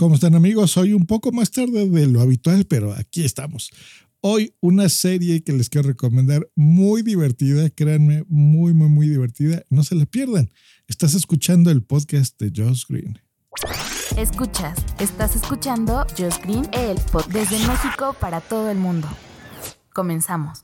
¿Cómo están, amigos? Hoy un poco más tarde de lo habitual, pero aquí estamos. Hoy una serie que les quiero recomendar muy divertida, créanme, muy, muy, muy divertida. No se la pierdan. Estás escuchando el podcast de Josh Green. Escuchas, estás escuchando Josh Green, el podcast desde México para todo el mundo. Comenzamos.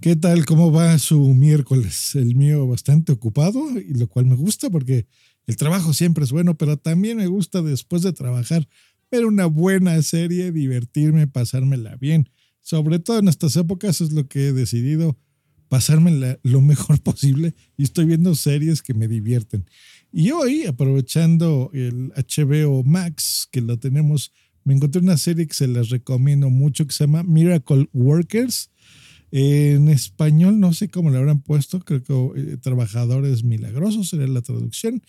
¿Qué tal? ¿Cómo va su miércoles? El mío bastante ocupado, y lo cual me gusta porque el trabajo siempre es bueno, pero también me gusta después de trabajar ver una buena serie, divertirme, pasármela bien. Sobre todo en estas épocas es lo que he decidido, pasármela lo mejor posible y estoy viendo series que me divierten. Y hoy, aprovechando el HBO Max, que lo tenemos, me encontré una serie que se las recomiendo mucho que se llama Miracle Workers. En español no sé cómo le habrán puesto, creo que eh, Trabajadores Milagrosos sería la traducción.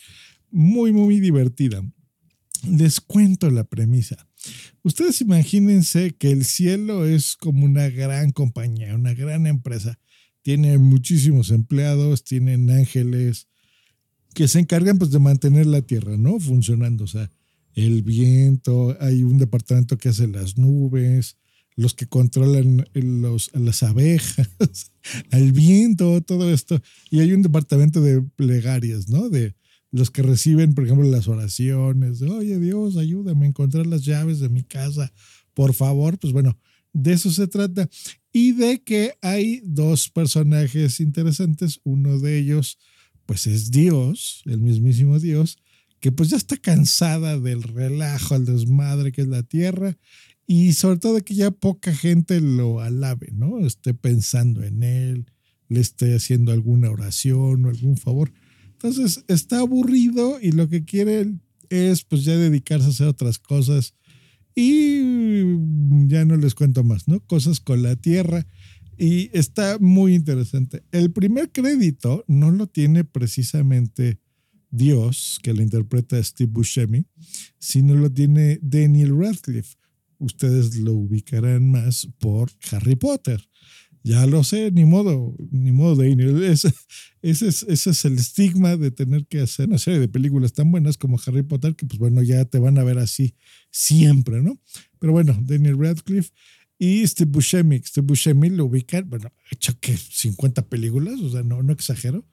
Muy, muy divertida. Les cuento la premisa. Ustedes imagínense que el cielo es como una gran compañía, una gran empresa. Tiene muchísimos empleados, tienen ángeles que se encargan pues de mantener la tierra, ¿no? Funcionando. O sea, el viento, hay un departamento que hace las nubes, los que controlan los, las abejas, el viento, todo esto. Y hay un departamento de plegarias, ¿no? De los que reciben, por ejemplo, las oraciones, de, oye Dios, ayúdame a encontrar las llaves de mi casa, por favor. Pues bueno, de eso se trata. Y de que hay dos personajes interesantes, uno de ellos, pues es Dios, el mismísimo Dios, que pues ya está cansada del relajo, al desmadre que es la tierra y sobre todo de que ya poca gente lo alabe, ¿no? Esté pensando en él, le esté haciendo alguna oración o algún favor. Entonces está aburrido y lo que quiere es pues ya dedicarse a hacer otras cosas y ya no les cuento más, ¿no? Cosas con la tierra y está muy interesante. El primer crédito no lo tiene precisamente Dios, que lo interpreta Steve Buscemi, sino lo tiene Daniel Radcliffe ustedes lo ubicarán más por Harry Potter. Ya lo sé, ni modo, ni modo de ese, ese, es, ese es el estigma de tener que hacer una serie de películas tan buenas como Harry Potter, que pues bueno, ya te van a ver así siempre, ¿no? Pero bueno, Daniel Radcliffe y Steve Buscemi. Steve Buscemi lo ubican, bueno, ha hecho que 50 películas, o sea, no, no exagero,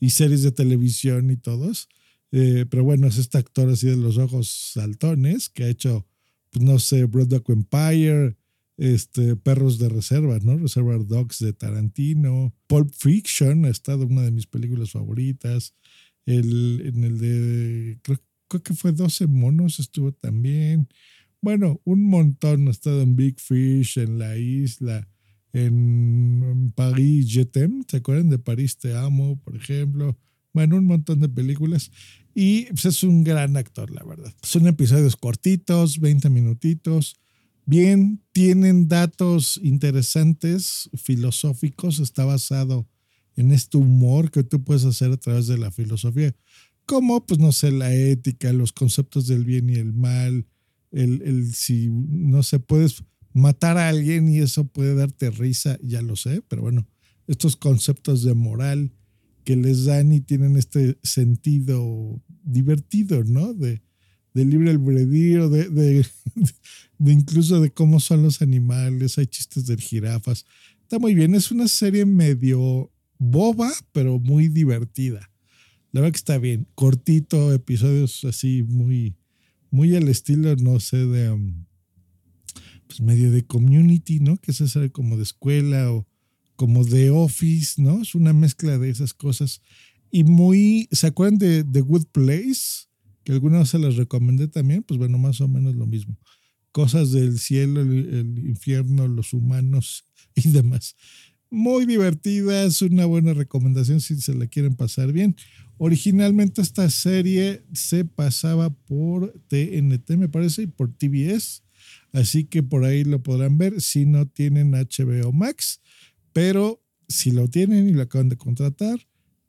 y series de televisión y todos. Eh, pero bueno, es este actor así de los ojos saltones que ha hecho pues, no sé, Broadway Empire, este, Perros de Reserva, ¿no? Reservoir Dogs de Tarantino, Pulp Fiction, ha estado una de mis películas favoritas, el, en el de, creo, que fue 12 monos, estuvo también. Bueno, un montón, ha estado en Big Fish, en La Isla, en Paris Je ¿se acuerdan de París Te Amo, por ejemplo? Bueno, un montón de películas. Y pues, es un gran actor, la verdad. Son episodios cortitos, 20 minutitos. Bien, tienen datos interesantes, filosóficos. Está basado en este humor que tú puedes hacer a través de la filosofía. Como, pues, no sé, la ética, los conceptos del bien y el mal, el, el si, no sé, puedes matar a alguien y eso puede darte risa, ya lo sé, pero bueno, estos conceptos de moral que les dan y tienen este sentido divertido, ¿no? De, de libre albedrío, de, de, de, incluso de cómo son los animales, hay chistes de jirafas. Está muy bien, es una serie medio boba, pero muy divertida. La verdad que está bien, cortito, episodios así muy, muy al estilo, no sé, de um, pues medio de community, ¿no? Que es esa como de escuela o como The Office, ¿no? Es una mezcla de esas cosas. Y muy, ¿se acuerdan de The Good Place? Que algunas se las recomendé también, pues bueno, más o menos lo mismo. Cosas del cielo, el, infierno, los humanos y demás. muy divertida, es una buena recomendación si se la quieren pasar bien. Originalmente esta serie se pasaba por TNT, me parece, y por TBS, así que por ahí lo podrán ver si no tienen HBO Max, pero si lo tienen y lo acaban de contratar,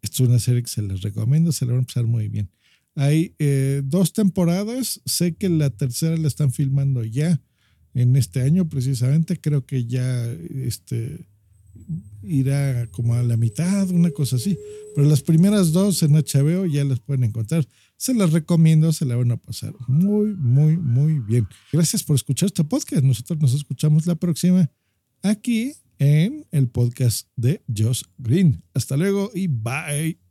es una serie que se les recomiendo, se la van a pasar muy bien. Hay eh, dos temporadas, sé que la tercera la están filmando ya en este año precisamente, creo que ya este, irá como a la mitad, una cosa así. Pero las primeras dos en HBO ya las pueden encontrar. Se las recomiendo, se la van a pasar muy, muy, muy bien. Gracias por escuchar este podcast. Nosotros nos escuchamos la próxima aquí en el podcast de Josh Green. Hasta luego y bye.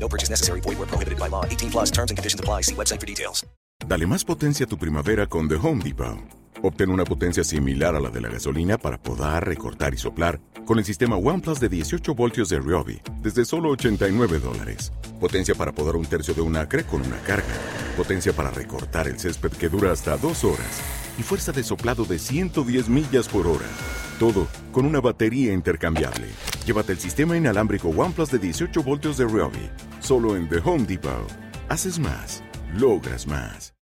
No purchase necessary. Void where prohibited by law. 18 plus terms and conditions apply. See website for details. Dale más potencia a tu primavera con The Home Depot. Obtén una potencia similar a la de la gasolina para podar, recortar y soplar con el sistema OnePlus de 18 voltios de Ryobi desde solo 89 dólares. Potencia para podar un tercio de un acre con una carga. Potencia para recortar el césped que dura hasta dos horas. Y fuerza de soplado de 110 millas por hora. Todo con una batería intercambiable. Llévate el sistema inalámbrico OnePlus de 18 voltios de Ryobi. Solo en The Home Depot. Haces más. Logras más.